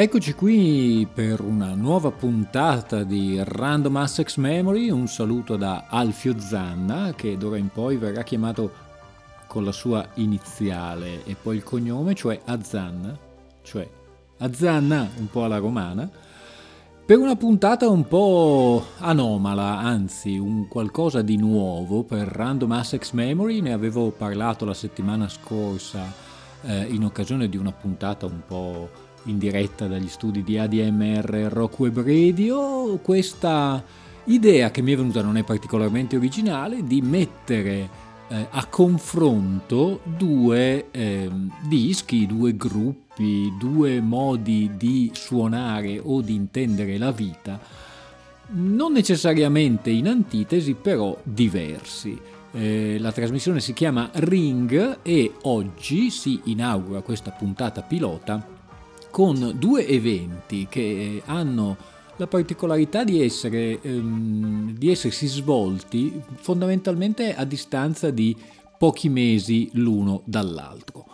Eccoci qui per una nuova puntata di Random Assex Memory, un saluto da Alfio Zanna che d'ora in poi verrà chiamato con la sua iniziale e poi il cognome, cioè Azanna, cioè Azanna un po' alla romana, per una puntata un po' anomala, anzi un qualcosa di nuovo per Random Assex Memory, ne avevo parlato la settimana scorsa eh, in occasione di una puntata un po' in diretta dagli studi di ADMR Rock Web Radio, questa idea che mi è venuta non è particolarmente originale di mettere eh, a confronto due eh, dischi, due gruppi, due modi di suonare o di intendere la vita, non necessariamente in antitesi, però diversi. Eh, la trasmissione si chiama Ring e oggi si inaugura questa puntata pilota con due eventi che hanno la particolarità di, essere, ehm, di essersi svolti fondamentalmente a distanza di pochi mesi l'uno dall'altro.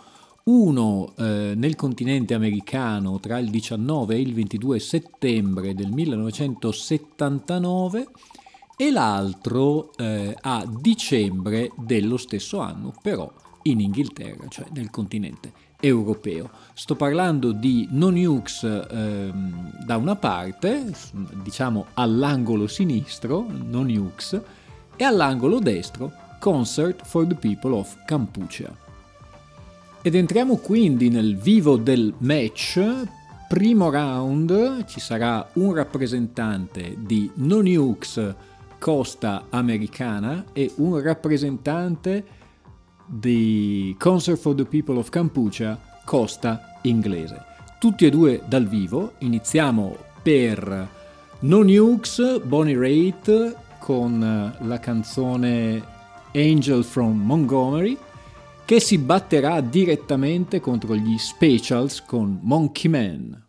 Uno eh, nel continente americano tra il 19 e il 22 settembre del 1979 e l'altro eh, a dicembre dello stesso anno, però in Inghilterra, cioè nel continente europeo. Sto parlando di non-ux ehm, da una parte, diciamo all'angolo sinistro, non-ux, e all'angolo destro, Concert for the People of Campuchia. Ed entriamo quindi nel vivo del match. Primo round ci sarà un rappresentante di non-ux costa americana e un rappresentante di Concert for the People of Campuchia, costa inglese. Tutti e due dal vivo, iniziamo per No Nukes, Bonnie Raitt con la canzone Angel from Montgomery che si batterà direttamente contro gli Specials con Monkey Man.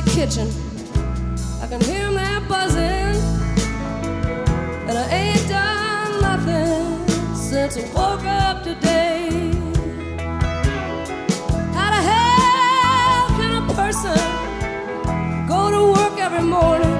the kitchen. I can hear them buzzing. And I ain't done nothing since I woke up today. How the hell can a person go to work every morning?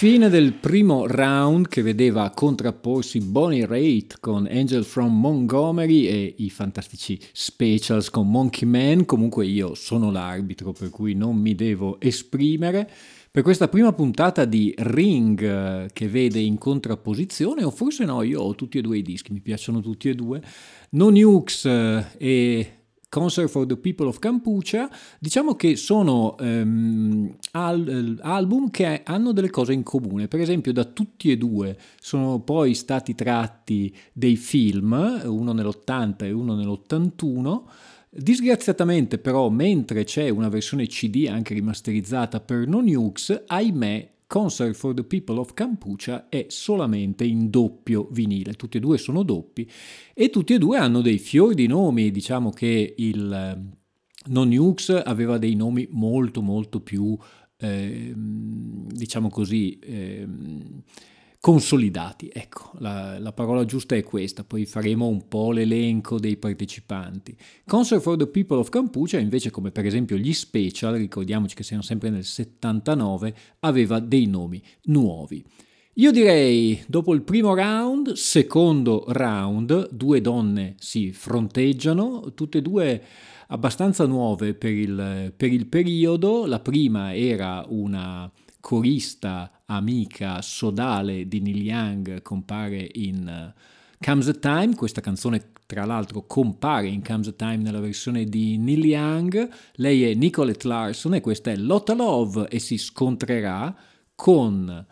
Fine del primo round che vedeva contrapporsi Bonnie Raitt con Angel from Montgomery e i fantastici specials con Monkey Man. Comunque io sono l'arbitro per cui non mi devo esprimere. Per questa prima puntata di Ring eh, che vede in contrapposizione, o forse no, io ho tutti e due i dischi, mi piacciono tutti e due, No Nukes eh, e Concert for the People of Campuchia, diciamo che sono ehm, al- album che hanno delle cose in comune. Per esempio, da tutti e due sono poi stati tratti dei film, uno nell'80 e uno nell'81. Disgraziatamente, però, mentre c'è una versione CD anche rimasterizzata per No Nukes, ahimè, Concert for the People of Campuchia è solamente in doppio vinile, tutti e due sono doppi e tutti e due hanno dei fiori di nomi, diciamo che il eh, Non Nukes aveva dei nomi molto molto più, eh, diciamo così, eh, consolidati. Ecco, la, la, parola giusta è questa, poi faremo un po' l'elenco dei partecipanti. Concert for the People of Campuchia, invece, come per esempio gli special, ricordiamoci che siamo sempre nel 79, aveva dei nomi nuovi. Io direi, dopo il primo round, secondo round, due donne si fronteggiano, tutte e due abbastanza nuove per il, per il periodo. La prima era una corista amica sodale di Neil Young, compare in uh, Comes a Time, questa canzone tra l'altro compare in Comes a Time nella versione di Neil Young, lei è Nicolette Larson e questa è Lotta Love e si scontrerà con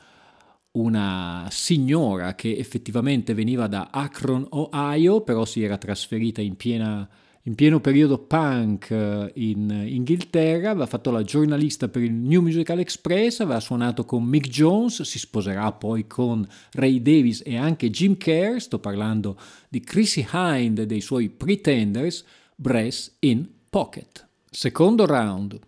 una signora che effettivamente veniva da Akron, Ohio, però si era trasferita in piena in pieno periodo punk in Inghilterra, aveva fatto la giornalista per il New Musical Express, aveva suonato con Mick Jones, si sposerà poi con Ray Davis e anche Jim Kerr, sto parlando di Chrissy Hind e dei suoi Pretenders, Brass in Pocket. Secondo round.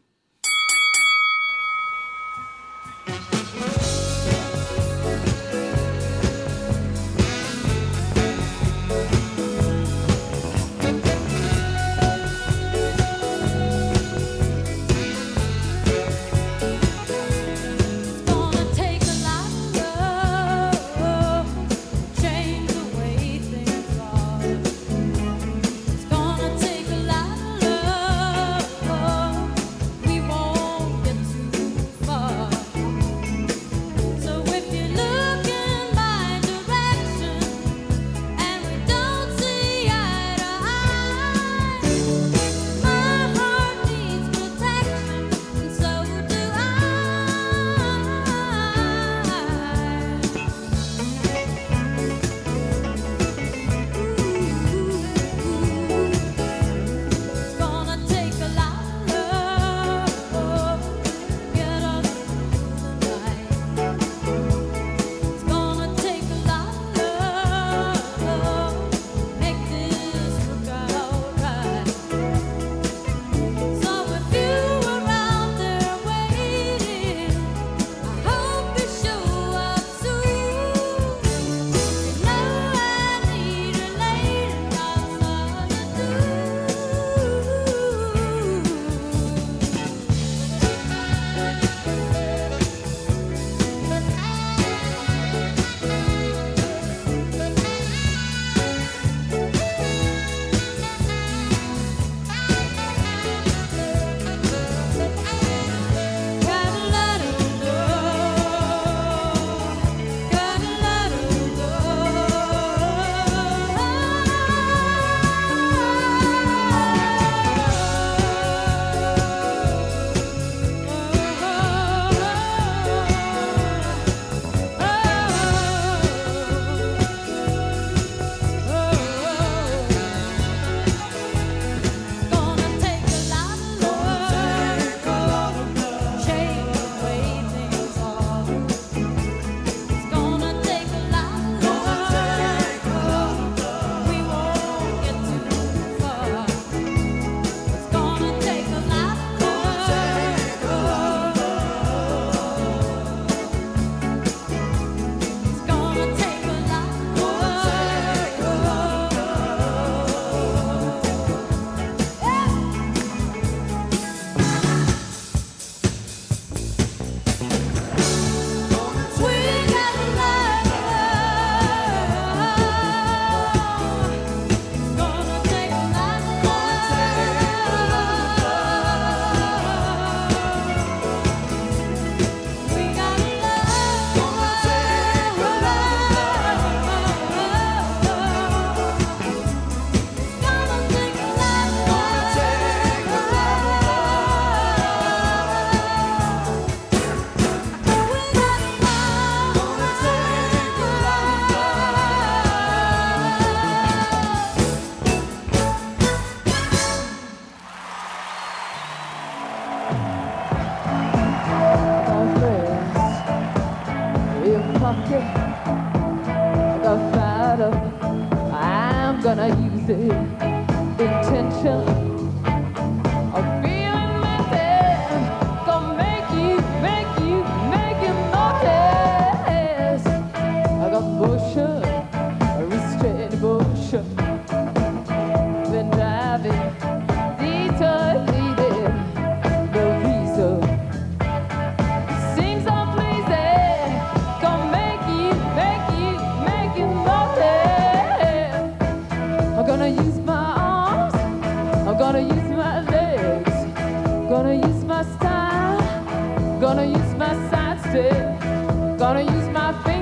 Gonna use my side stick, gonna use my fingers,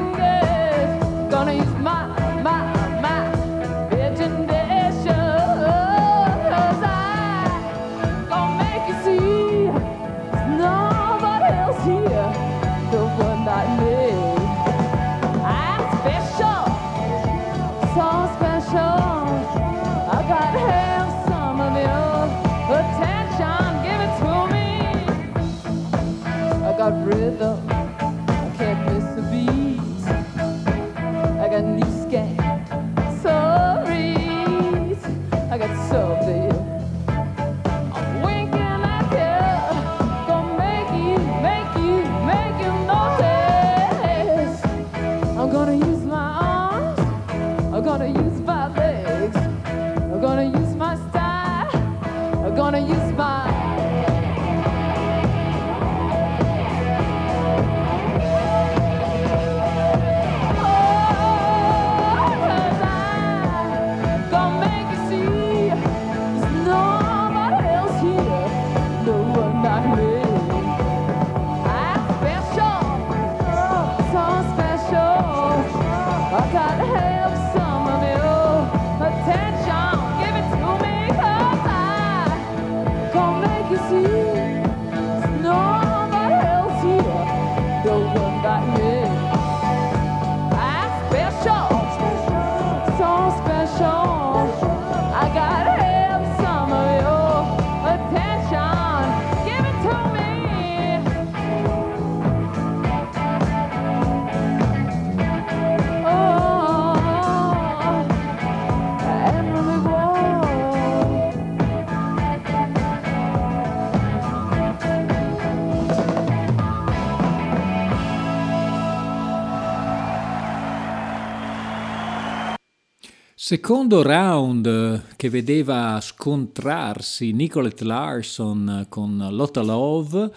Secondo round eh, che vedeva scontrarsi Nicolette Larson con Lotta Love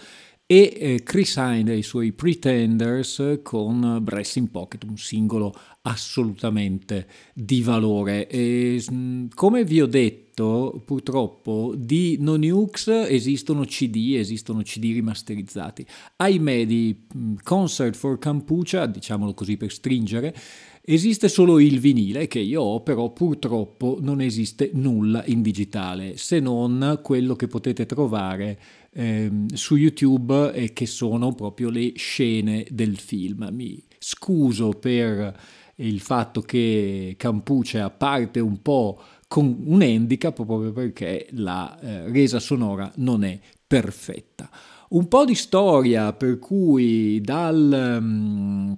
e eh, Chris Hine e i suoi Pretenders con Breast in Pocket, un singolo assolutamente di valore. E, s- come vi ho detto, purtroppo di No Nukes esistono CD, esistono CD rimasterizzati. Ahimè, di mm, Concert for Campuccia, diciamolo così per stringere, Esiste solo il vinile che io ho, però purtroppo non esiste nulla in digitale, se non quello che potete trovare ehm, su YouTube e che sono proprio le scene del film. Mi scuso per il fatto che Campuccia parte un po' con un handicap proprio perché la eh, resa sonora non è perfetta. Un po' di storia per cui dal... mm,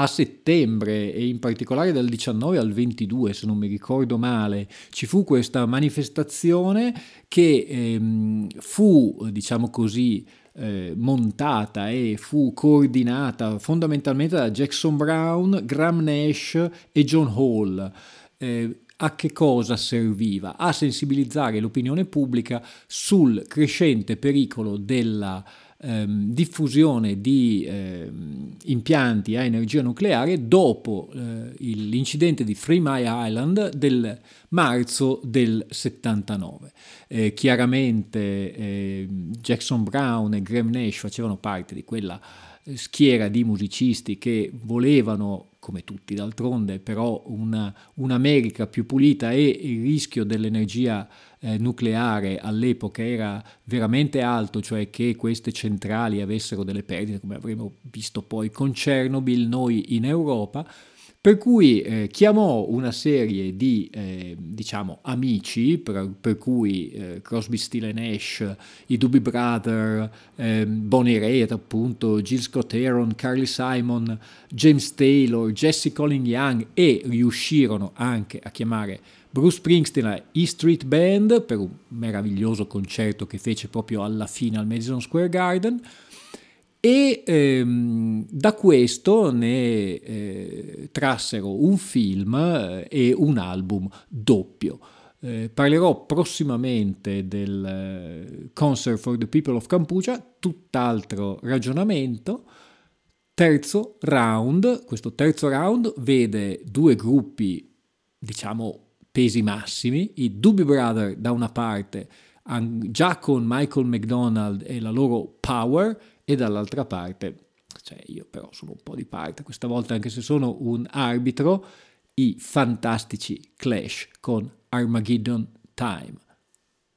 a settembre e in particolare dal 19 al 22, se non mi ricordo male, ci fu questa manifestazione che ehm, fu, diciamo così, eh, montata e fu coordinata fondamentalmente da Jackson Brown, Graham Nash e John Hall. Eh, a che cosa serviva? A sensibilizzare l'opinione pubblica sul crescente pericolo della ehm, diffusione di ehm, impianti a energia nucleare dopo eh, l'incidente di Three Mile Island del marzo del 79. Eh, chiaramente eh, Jackson Brown e Graham Nash facevano parte di quella schiera di musicisti che volevano come tutti d'altronde, però una, un'America più pulita e il rischio dell'energia eh, nucleare all'epoca era veramente alto, cioè che queste centrali avessero delle perdite, come avremo visto poi con Chernobyl noi in Europa. Per cui eh, chiamò una serie di eh, diciamo amici, per, per cui eh, Crosby, Steele Nash, i Doobie Brother, ehm, Bonnie Raitt appunto, Jill Scott Aaron, Carly Simon, James Taylor, Jesse Colin Young e riuscirono anche a chiamare Bruce Springsteen alla E Street Band per un meraviglioso concerto che fece proprio alla fine al Madison Square Garden e ehm, da questo ne eh, trassero un film eh, e un album doppio. Eh, parlerò prossimamente del eh, Concert for the People of Campuchia, tutt'altro ragionamento. Terzo round, questo terzo round vede due gruppi, diciamo, pesi massimi, i Doobie Brother da una parte, già con Michael McDonald e la loro power, e dall'altra parte, cioè io però sono un po' di parte, questa volta anche se sono un arbitro, i fantastici Clash con Armageddon Time.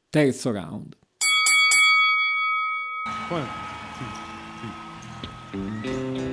Terzo round. One, two,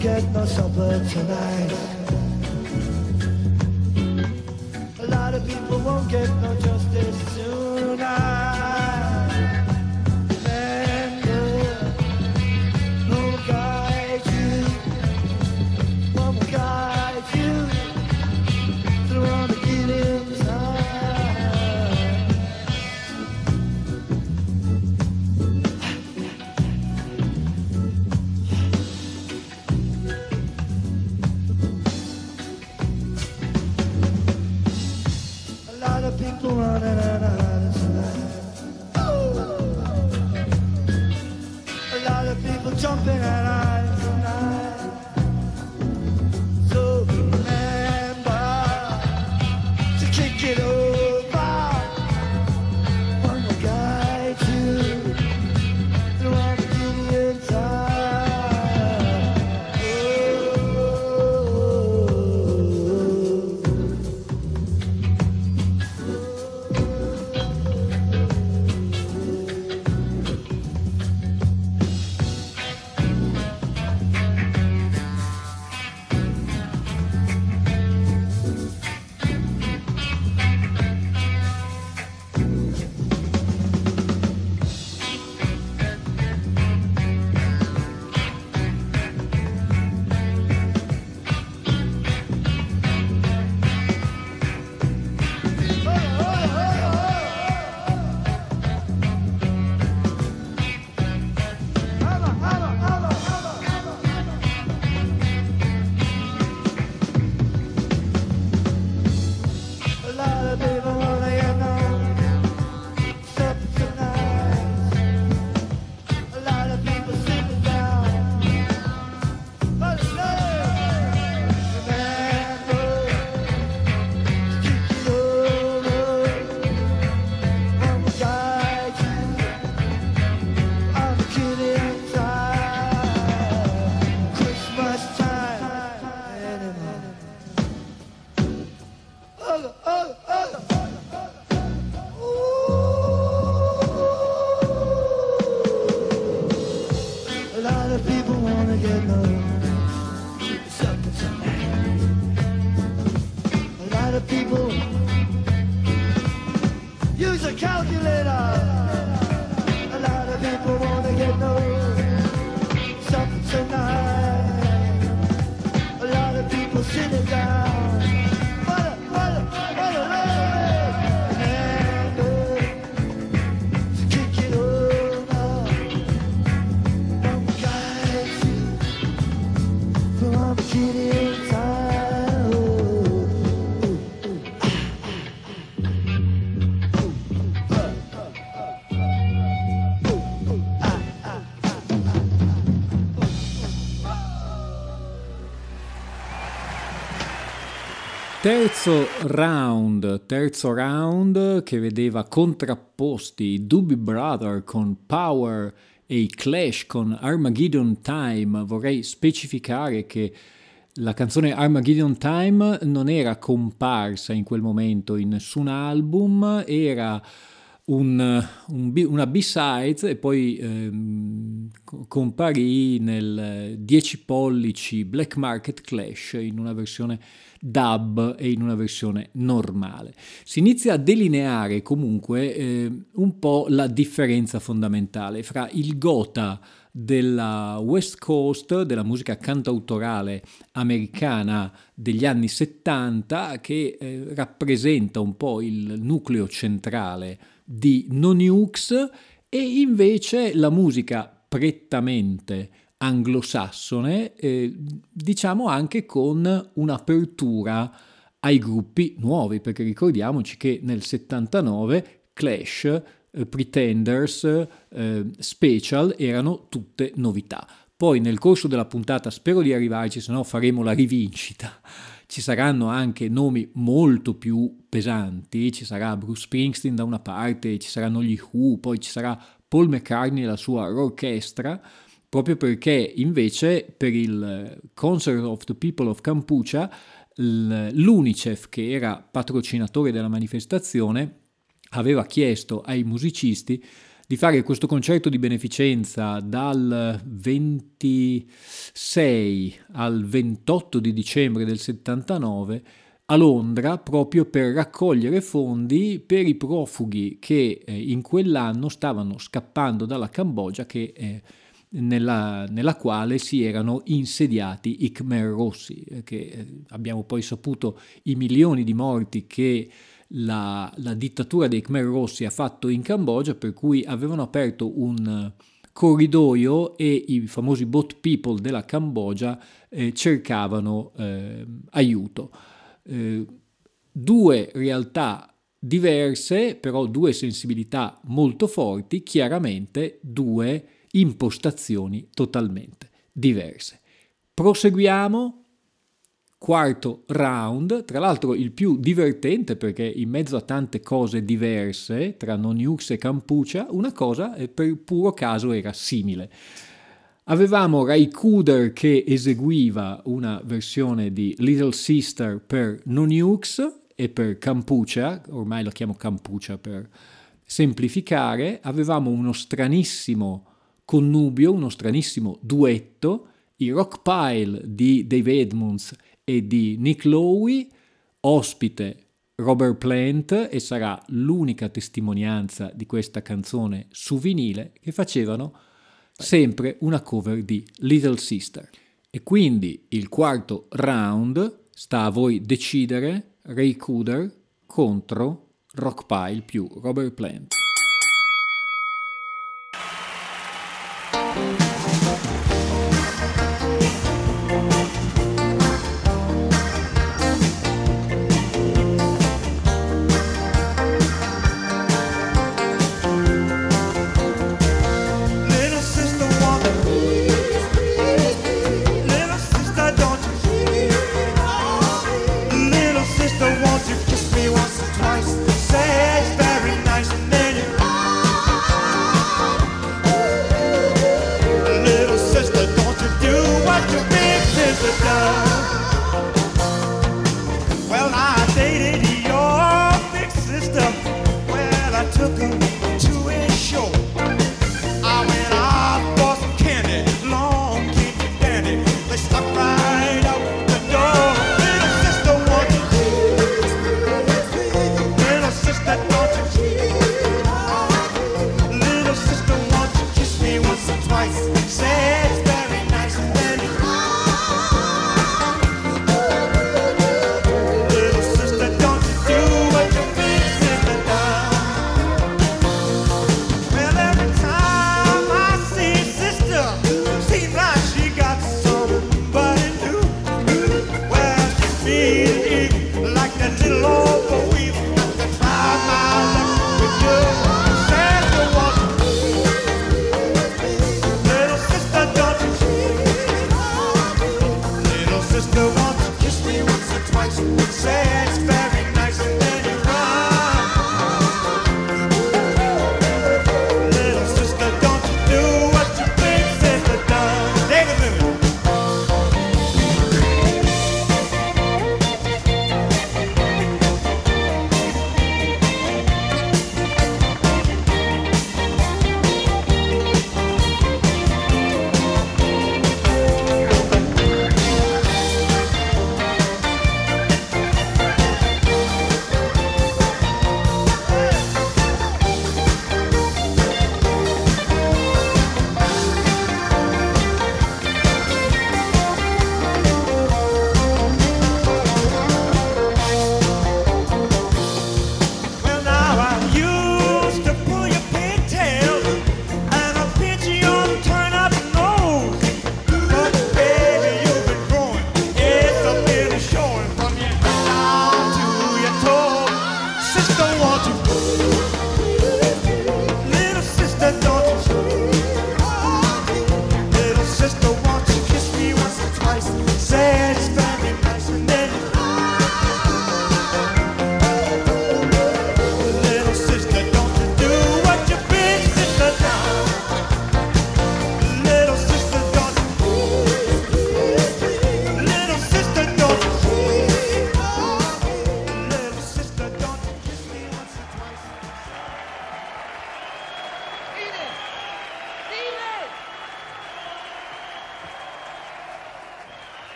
get no supper tonight. Terzo round, terzo round che vedeva contrapposti i Doobie Brother con Power e i Clash con Armageddon Time. Vorrei specificare che la canzone Armageddon Time non era comparsa in quel momento in nessun album, era un, un una B-sides e poi ehm, co- comparì nel 10 pollici Black Market Clash in una versione dub e in una versione normale. Si inizia a delineare comunque eh, un po' la differenza fondamentale fra il gotha della West Coast, della musica cantautorale americana degli anni 70, che eh, rappresenta un po' il nucleo centrale di No Nukes, e invece la musica prettamente anglosassone, eh, diciamo anche con un'apertura ai gruppi nuovi, perché ricordiamoci che nel 79 Clash, eh, Pretenders, eh, Special erano tutte novità. Poi nel corso della puntata spero di arrivarci, se no faremo la rivincita. Ci saranno anche nomi molto più pesanti, ci sarà Bruce Springsteen da una parte, ci saranno gli Who, poi ci sarà Paul McCartney e la sua orchestra, proprio perché invece per il Concert of the People of Campuchia l'UNICEF, che era patrocinatore della manifestazione, aveva chiesto ai musicisti di fare questo concerto di beneficenza dal 26 al 28 di dicembre del 79 a Londra proprio per raccogliere fondi per i profughi che eh, in quell'anno stavano scappando dalla Cambogia che, eh, nella, nella, quale si erano insediati i Khmer Rossi, eh, che eh, abbiamo poi saputo i milioni di morti che la, la, dittatura dei Khmer Rossi ha fatto in Cambogia, per cui avevano aperto un corridoio e i famosi boat people della Cambogia eh, cercavano eh, aiuto. Eh, due realtà diverse, però due sensibilità molto forti, chiaramente due impostazioni totalmente diverse. Proseguiamo, quarto round, tra l'altro il più divertente perché in mezzo a tante cose diverse tra Noniux e Campuccia, una cosa eh, per puro caso era simile. Avevamo Ray Cooder che eseguiva una versione di Little Sister per Non-Ux e per Campuccia, ormai lo chiamo Campuccia per semplificare. Avevamo uno stranissimo connubio, uno stranissimo duetto, i Rock Pile di Dave Edmunds e di Nick Lowe, ospite Robert Plant e sarà l'unica testimonianza di questa canzone su vinile che facevano sempre una cover di Little Sister. E quindi il quarto round sta a voi decidere Ray Cooder contro Rockpile più Robert Plant.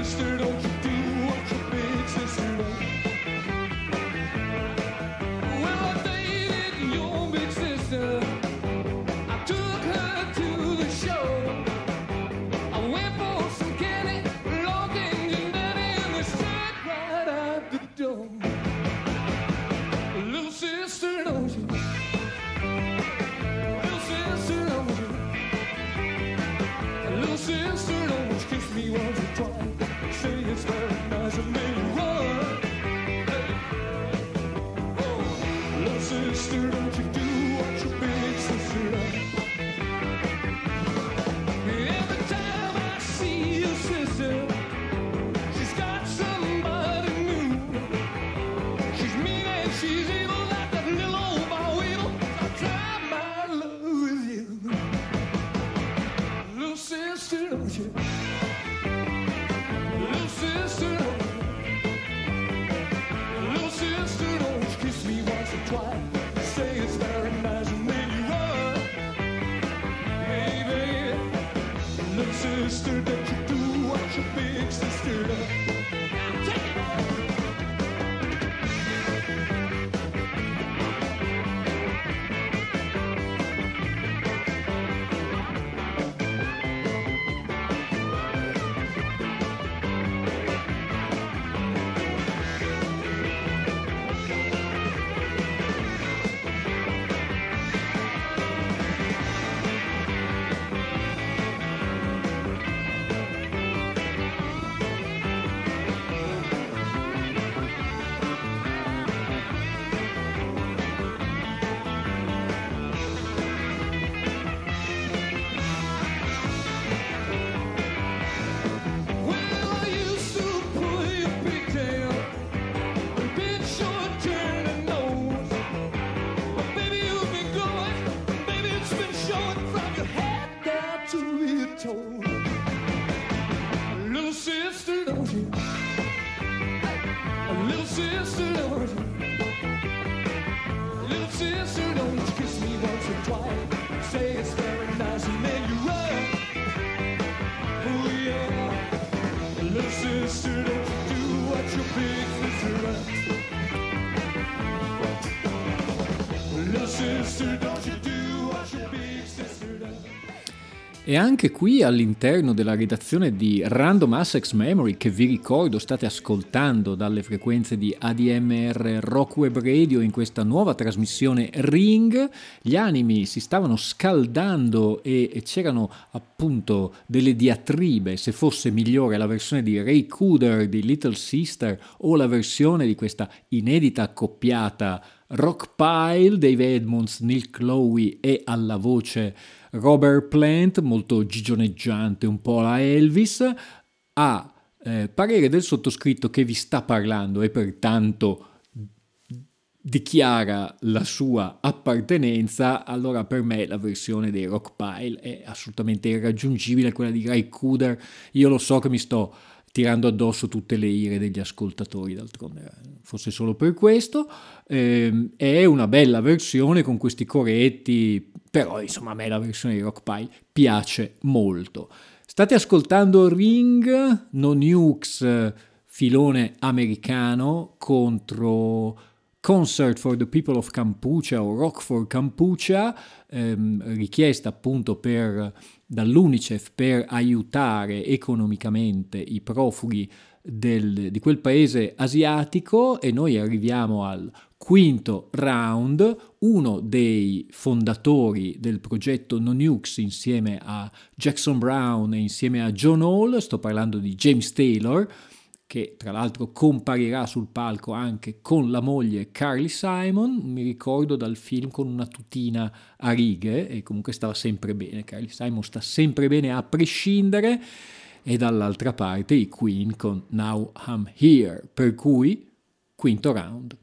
Mister, don't you? E anche qui all'interno della redazione di Random Access Memory, che vi ricordo state ascoltando dalle frequenze di ADMR Rock Web Radio in questa nuova trasmissione Ring, gli animi si stavano scaldando e c'erano appunto delle diatribe se fosse migliore la versione di Ray Cooder di Little Sister o la versione di questa inedita accoppiata Rock Pile, Dave Edmonds, Neil Chloe e alla voce Robert Plant, molto gigioneggiante, un po' la Elvis, a eh, parere del sottoscritto che vi sta parlando e pertanto dichiara la sua appartenenza, allora per me la versione dei Rock Pile è assolutamente irraggiungibile, quella di Ray Cooder. Io lo so che mi sto tirando addosso tutte le ire degli ascoltatori, d'altronde eh, fosse solo per questo. Ehm, è una bella versione con questi coretti, però insomma a me la versione di Rock Pile piace molto. State ascoltando Ring, No Nukes, filone americano contro Concert for the People of Kampuchea o Rock for Kampuchea, ehm, richiesta appunto per, dall'UNICEF per aiutare economicamente i profughi del- di quel paese asiatico e noi arriviamo al quinto round, uno dei fondatori del progetto No Nukes insieme a Jackson Brown e insieme a John Hall, sto parlando di James Taylor, che tra l'altro comparirà sul palco anche con la moglie Carly Simon, mi ricordo dal film con una tutina a righe e comunque stava sempre bene, Carly Simon sta sempre bene a prescindere e dall'altra parte i Queen con Now I'm Here, per cui quinto round.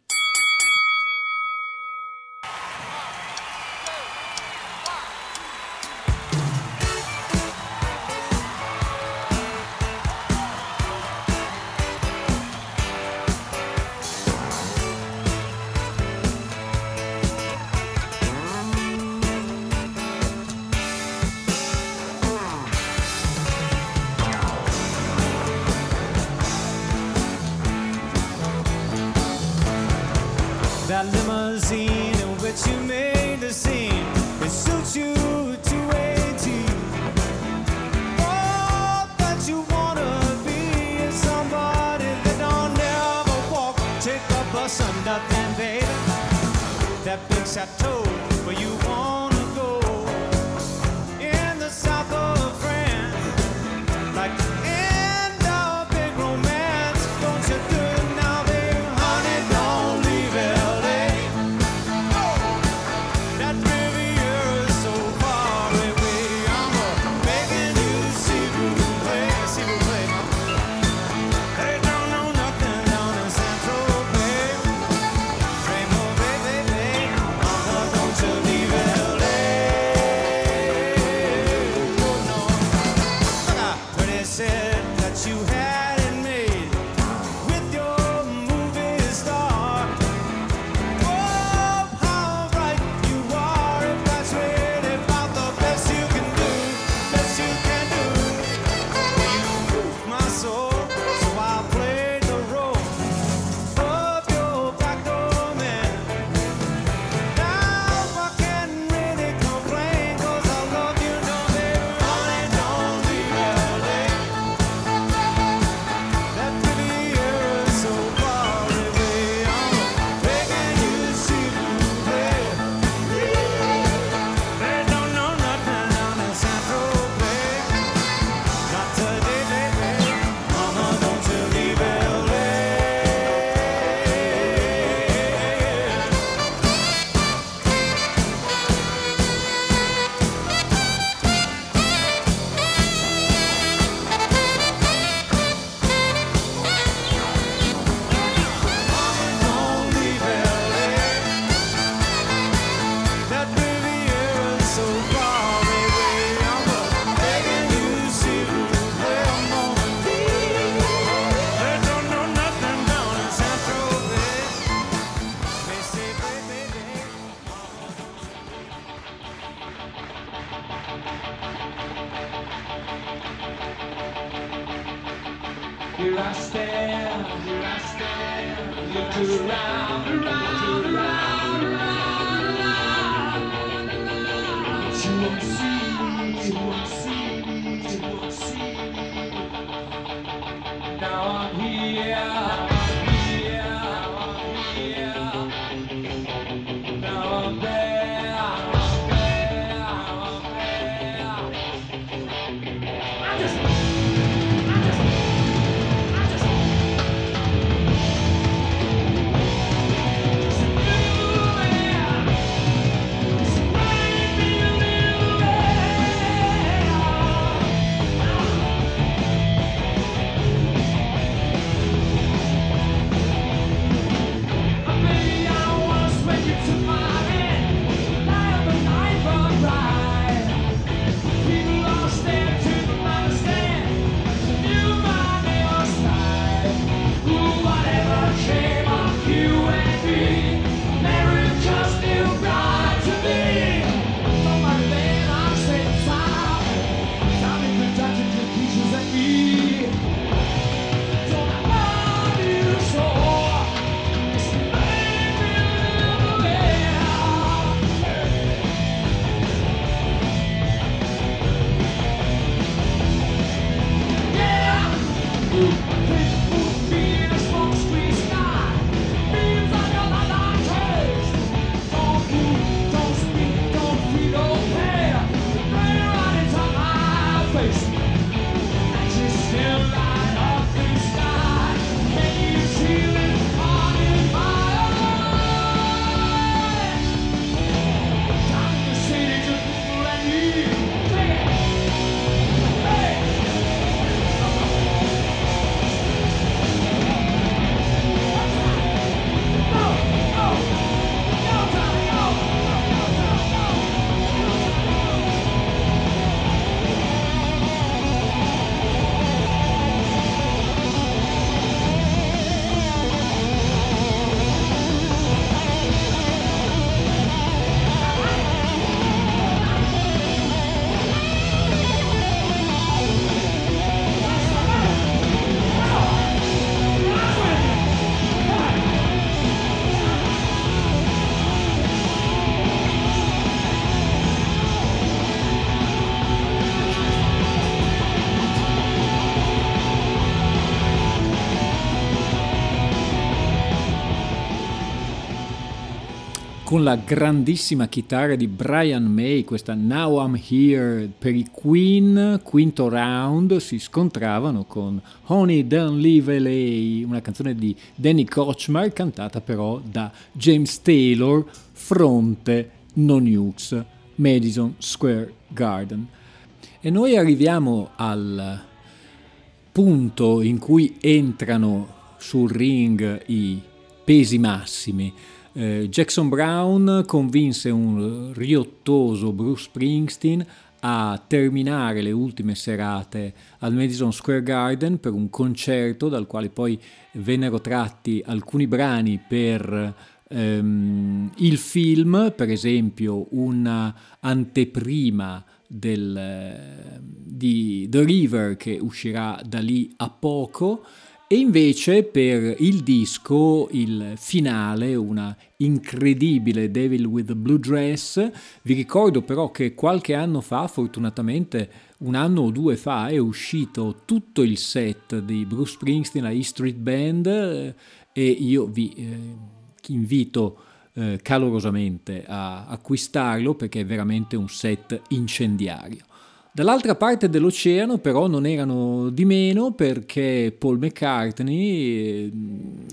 chateau. Here I stand, here I stand, look around, around, around, around. You won't. Con la grandissima chitarra di Brian May, questa Now I'm Here per i Queen, quinto round, si scontravano con Honey Don't Leave LA, una canzone di Danny Kochmar cantata però da James Taylor, fronte No Nukes, Madison Square Garden. E noi arriviamo al punto in cui entrano sul ring i pesi massimi. Eh, Jackson Brown convinse un riottoso Bruce Springsteen a terminare le ultime serate al Madison Square Garden per un concerto dal quale poi vennero tratti alcuni brani per ehm, il film, per esempio una anteprima del, di The River che uscirà da lì a poco e invece per il disco il finale, una incredibile Devil with the Blue Dress. Vi ricordo però che qualche anno fa, fortunatamente un anno o due fa, è uscito tutto il set di Bruce Springsteen, la E Street Band eh, e io vi eh, invito eh, calorosamente a acquistarlo perché è veramente un set incendiario. Dall'altra parte dell'oceano però non erano di meno perché Paul McCartney, eh,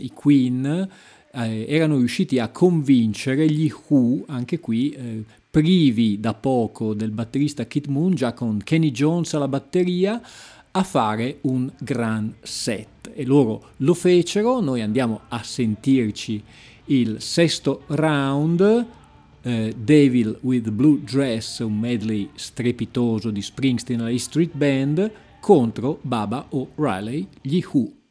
i Queen, eh, erano riusciti a convincere gli Who, anche qui eh, privi da poco del batterista Kit Moon, già con Kenny Jones alla batteria, a fare un gran set. E loro lo fecero, noi andiamo a sentirci il sesto round eh, Devil with Blue Dress, un medley strepitoso di Springsteen e Street Band, contro Baba O'Reilly, gli Who.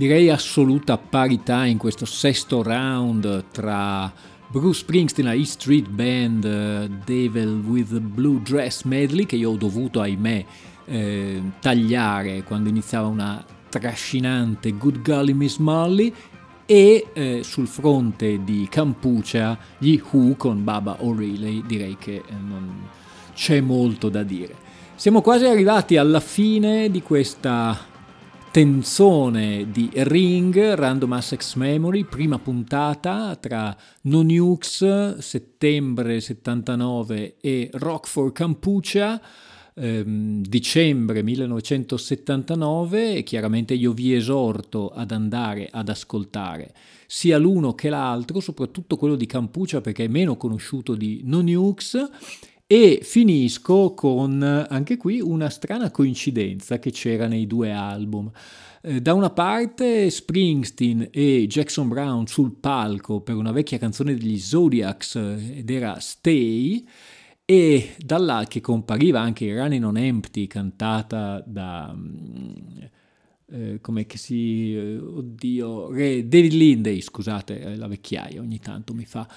Direi assoluta parità in questo sesto round tra Bruce Springsteen, la E Street Band, eh, Devil with the Blue Dress Medley, che io ho dovuto, ahimè, eh, tagliare quando iniziava una trascinante Good Golly Miss Molly, e eh, sul fronte di Campuccia gli Who con Baba O'Reilly, direi che eh, non c'è molto da dire. Siamo quasi arrivati alla fine di questa tenzone di Ring, Random Access Memory, prima puntata tra No Nukes, settembre 79 e Rock for Campuccia, ehm, dicembre 1979 e chiaramente io vi esorto ad andare ad ascoltare sia l'uno che l'altro, soprattutto quello di Campuccia perché è meno conosciuto di No Nukes e finisco con anche qui una strana coincidenza che c'era nei due album. Eh, da una parte Springsteen e Jackson Brown sul palco per una vecchia canzone degli Zodiacs eh, ed era Stay e dall'altra che compariva anche Running on Empty cantata da mm, eh, come che si eh, oddio Re, David Linday scusate eh, la vecchiaia ogni tanto mi fa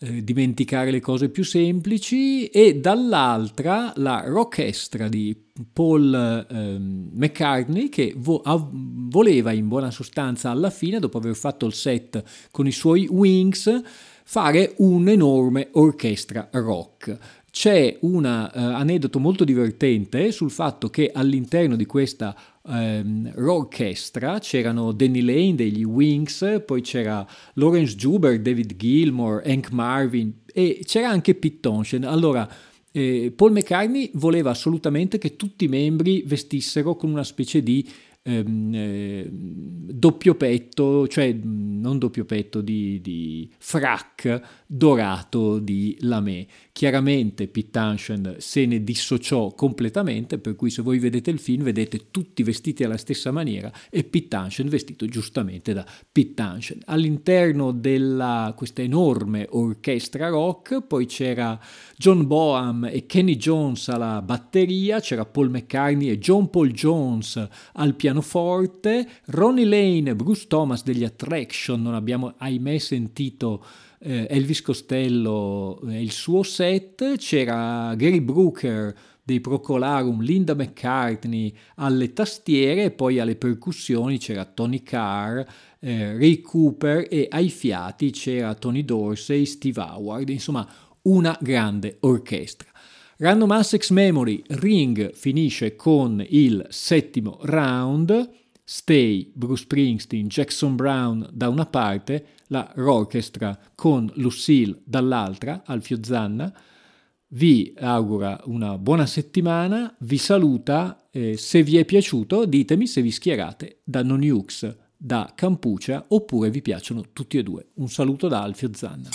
eh, dimenticare le cose più semplici e dall'altra la rockestra di Paul ehm, McCartney che vo- av- voleva in buona sostanza alla fine dopo aver fatto il set con i suoi Wings fare un'enorme orchestra rock c'è un uh, aneddoto molto divertente sul fatto che all'interno di questa um, orchestra c'erano Danny Lane degli Wings, poi c'era Lawrence Juber, David Gilmore, Hank Marvin e c'era anche Pete Townshend. Allora, eh, Paul McCartney voleva assolutamente che tutti i membri vestissero con una specie di ehm, eh, doppio petto, cioè non doppio petto di, di frac dorato di lamé. Chiaramente Pete Townshend se ne dissociò completamente, per cui se voi vedete il film vedete tutti vestiti alla stessa maniera e Pete Townshend vestito giustamente da Pete Townshend. All'interno di questa enorme orchestra rock poi c'era John Boham e Kenny Jones alla batteria, c'era Paul McCartney e John Paul Jones al pianoforte, Ronnie Lane e Bruce Thomas degli Attraction, non abbiamo ahimè sentito eh, Elvis Costello e il suo set, c'era Gary Brooker dei Procolarum, Linda McCartney alle tastiere e poi alle percussioni c'era Tony Carr, eh, Ray Cooper e ai fiati c'era Tony Dorsey, Steve Howard, insomma una grande orchestra. Random Access Memory Ring finisce con il settimo round, Stay, Bruce Springsteen, Jackson Brown da una parte, la Orchestra con Lucille dall'altra, Alfio Zanna. Vi augura una buona settimana, vi saluta, eh, se vi è piaciuto ditemi se vi schierate da Non Nukes, da Campuccia oppure vi piacciono tutti e due. Un saluto da Alfio Zanna.